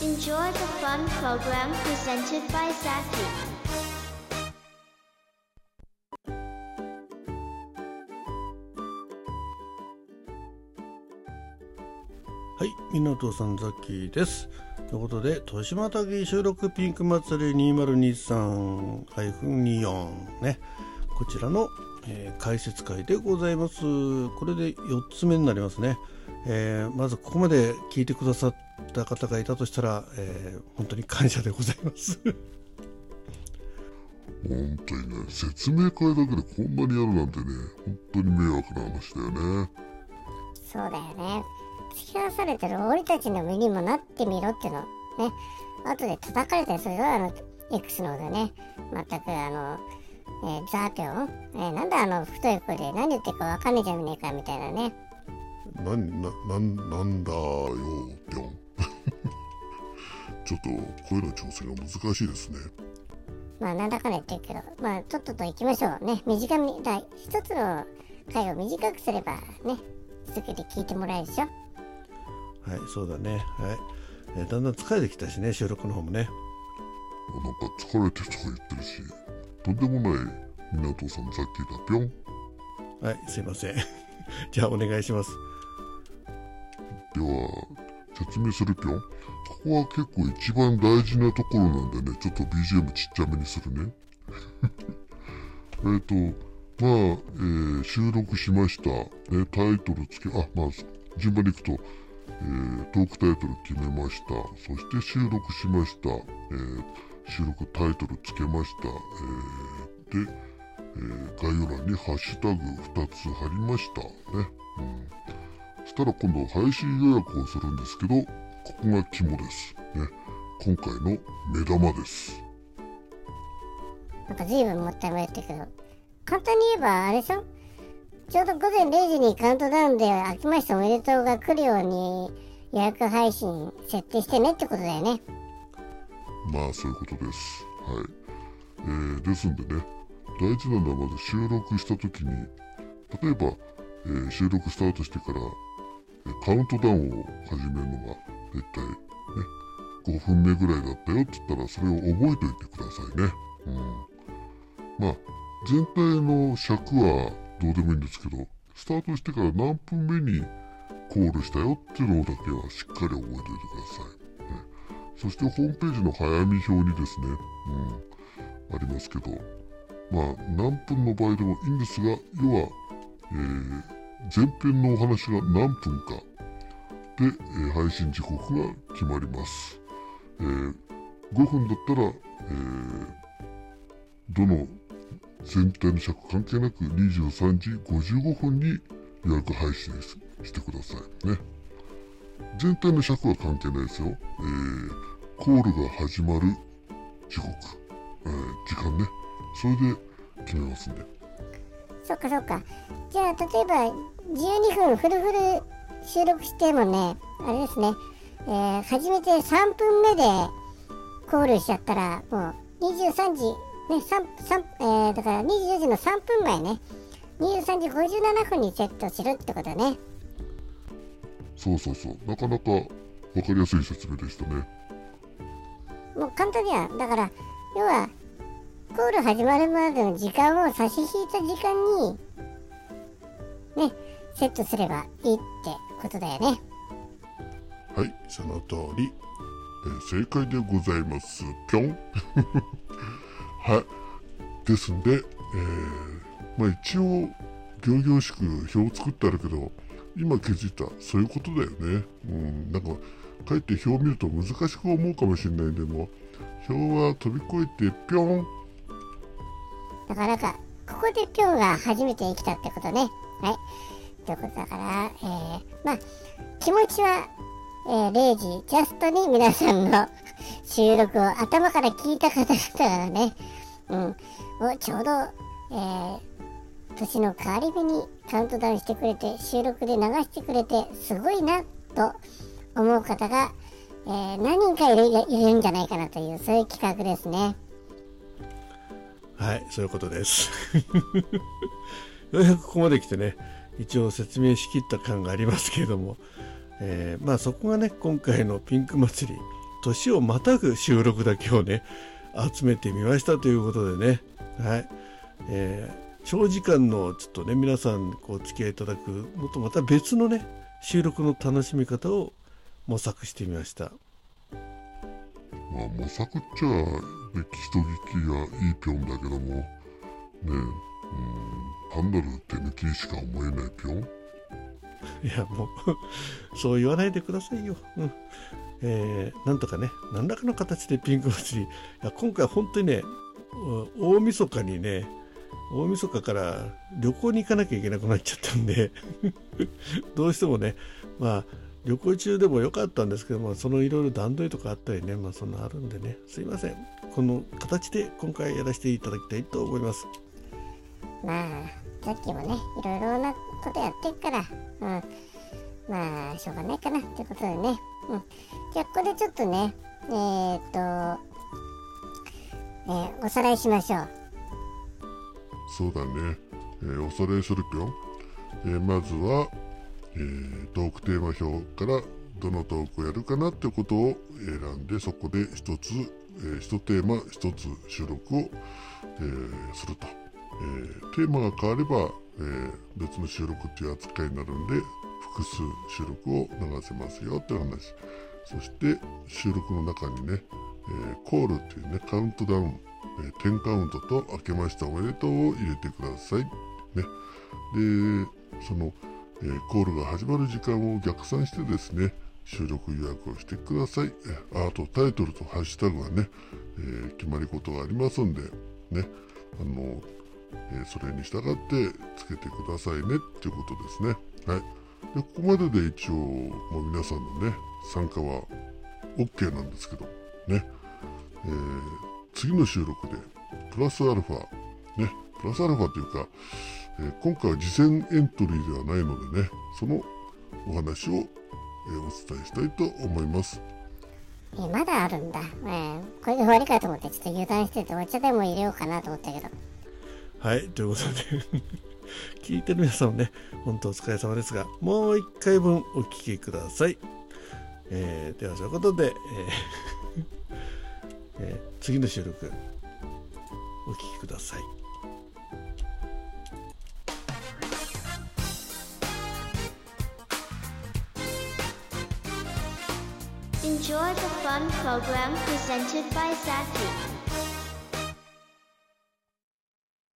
Enjoy the fun program presented by Zaki. はい、港さんザッキーです。ということで、豊島滝収録ピンク祭り2023-24ね、こちらの、えー解説会でございます。これで4つ目になりますね。えーまずここまで聞いてくださった方がいたとしたら、えー本当に感謝でございます。本当にね、説明会だけでこんなにやるなんてね、本当に迷惑な話だよね。そうだよね。付き合わされてる俺たちの身にもなってみろっての。ね。後で叩かれたりするよ、あの、X の方でね。全くあの、えーザーピョン、えーなんだあの太い声で何言ってるかわかんねえじゃねえかみたいなね。な、な、なん、なんだよ、ぴょん。ちょっと声の調整が難しいですね。まあなんだかんだ言ってるけど、まあとっとと行きましょう。ね。短め、だ一つの回を短くすればね、すぐで聞いてもらえるでしょ？はい、そうだね。はい。えーだんだん疲れてきたしね、収録の方もね。なんか疲れてるとか言ってるし、とんでもない港さんザッキーだ、ぴょん。はい、すいません。じゃあお願いします。では、説明するぴょ？ん。ここは結構一番大事なところなんでね、ちょっと BGM ちっちゃめにするね。えっと、まあ、えー収録しました。えタイトルつけ、あ、まあ、順番にいくと、えートークタイトル決めました。そして収録しました。えー収録タイトルつけました。えーで、え概要欄にハッシュタグ2つ貼りました。ね。うんしたら今度配信予約をするんですけど、ここが肝です。ね。今回の目玉です。なんか随分もったいないってるけど、簡単に言えばあれでしょ？ちょうど午前0時にカウントダウンで明けましておめでとうが来るように予約配信設定してねってことだよね。まあそういうことです。はい。えー、ですんでね、大事なのはまず収録した時に、例えば、えー収録スタートしてから、えーカウントダウンを始めるのが、だいたいね、5分目ぐらいだったよって言ったら、それを覚えておいてくださいね。うん。まあ、全体の尺はどうでもいいんですけど、スタートしてから何分目にコールしたよっていうのだけはしっかり覚えておいてください。ねそしてホームページの早見表にですね、うん、ありますけど、まあ、何分の場合でもいいんですが、要は、えー前編のお話が何分かで、え配信時刻が決まります。えー5分だったら、えーどの全体の尺関係なく23時55分に予約配信してくださいね。全体の尺は関係ないですよ。えーコールが始まる時刻、え時間ね。それで決めますんで。そっかそっか。じゃあ例えば12分フルフル収録してもね、あれですね、えー初めて3分目でコールしちゃったらもう23時、ね、3、3えーだから24時の3分前ね、23時57分にセットするってことね。そうそうそう。なかなかわかりやすい説明でしたね。もう簡単じゃん。だから、要は、コール始まるまでの時間を差し引いた時間に、ね、セットすればいいってことだよね。はい、その通り。えー正解でございます。ぴょん。はい。ですんで、えーまあ一応、行々しく表を作ってあるけど、今気づいた、そういうことだよね。うん、なんか、かえって表を見ると難しく思うかもしれないでも、表は飛び越えてぴょん。だかなか、ここでピョンが初めて生きたってことね。はい。ということだから、えー、まあ、気持ちは、えー、0時ジャストに皆さんの収録を頭から聞いた方々がね、うん、をちょうど、えー、年の変わり目にカウントダウンしてくれて、収録で流してくれて、すごいな、と思う方が、えー、何人かいるいるんじゃないかなという、そういう企画ですね。はい、そういうことです。ようやくここまで来てね、一応説明しきった感がありますけれども、えーまあそこがね、今回のピンク祭り、年をまたぐ収録だけをね集めてみましたということでねはいえー、長時間のちょっとね皆さんこう付き合いいただくのとまた別のね収録の楽しみ方を模索してみましたまあ模索っちゃ人聞きがいいぴょんだけども。ねうん。単なる手抜きしか思えないぴょん。いやもう そう言わないでくださいよ、うん。えー、なんとかね何らかの形でピンク祭りいや今回本当にね大晦日にね大晦日から旅行に行かなきゃいけなくなっちゃったんで。どうしてもねまあ旅行中でも良かったんですけどもそのいろいろ段取りとかあったりねまあそんなあるんでね。すいません。この形で今回やらせていただきたいと思います。まあさっきもねいろいろなことやってっからうん。まあしょうがないかなってことでね。うん。じゃあここでちょっとねえー、っとえー、おさらいしましょう。そうだね、えー、おさらいするぴょ。ん、えー、まずは、えー、トークテーマ表からどのトークをやるかなってことを選んでそこで一つ、えー、一テーマ一つ収録を、えー、すると、えー、テーマが変われば、えー、別の収録っていう扱いになるんで複数収録を流せますよって話。そして収録の中にね、えー、コールっていうねカウントダウンえ10カウントと明けましておめでとうを入れてください。ね、で、その、えー、コールが始まる時間を逆算してですね、収録予約をしてください。あとタイトルとハッシュタグはね、えー、決まり事がありますんで、ね、あの、えー、それに従ってつけてくださいねっていうことですね。はい。で、ここまでで一応、もう皆さんのね、参加は OK なんですけど、ね、えー次の収録でプラスアルファねプラスアルファというか、えー、今回は事前エントリーではないのでねそのお話を、えー、お伝えしたいと思います。えまだあるんだ、えー、これで終わりかと思ってちょっと油断しててお茶でも入れようかなと思ったけど。はいということで 聞いてる皆さんもね本当お疲れ様ですがもう一回分お聞きください、えー、ではそういうことで、えー えー、次の収録お聴きください。Enjoy the fun program presented by Zaki.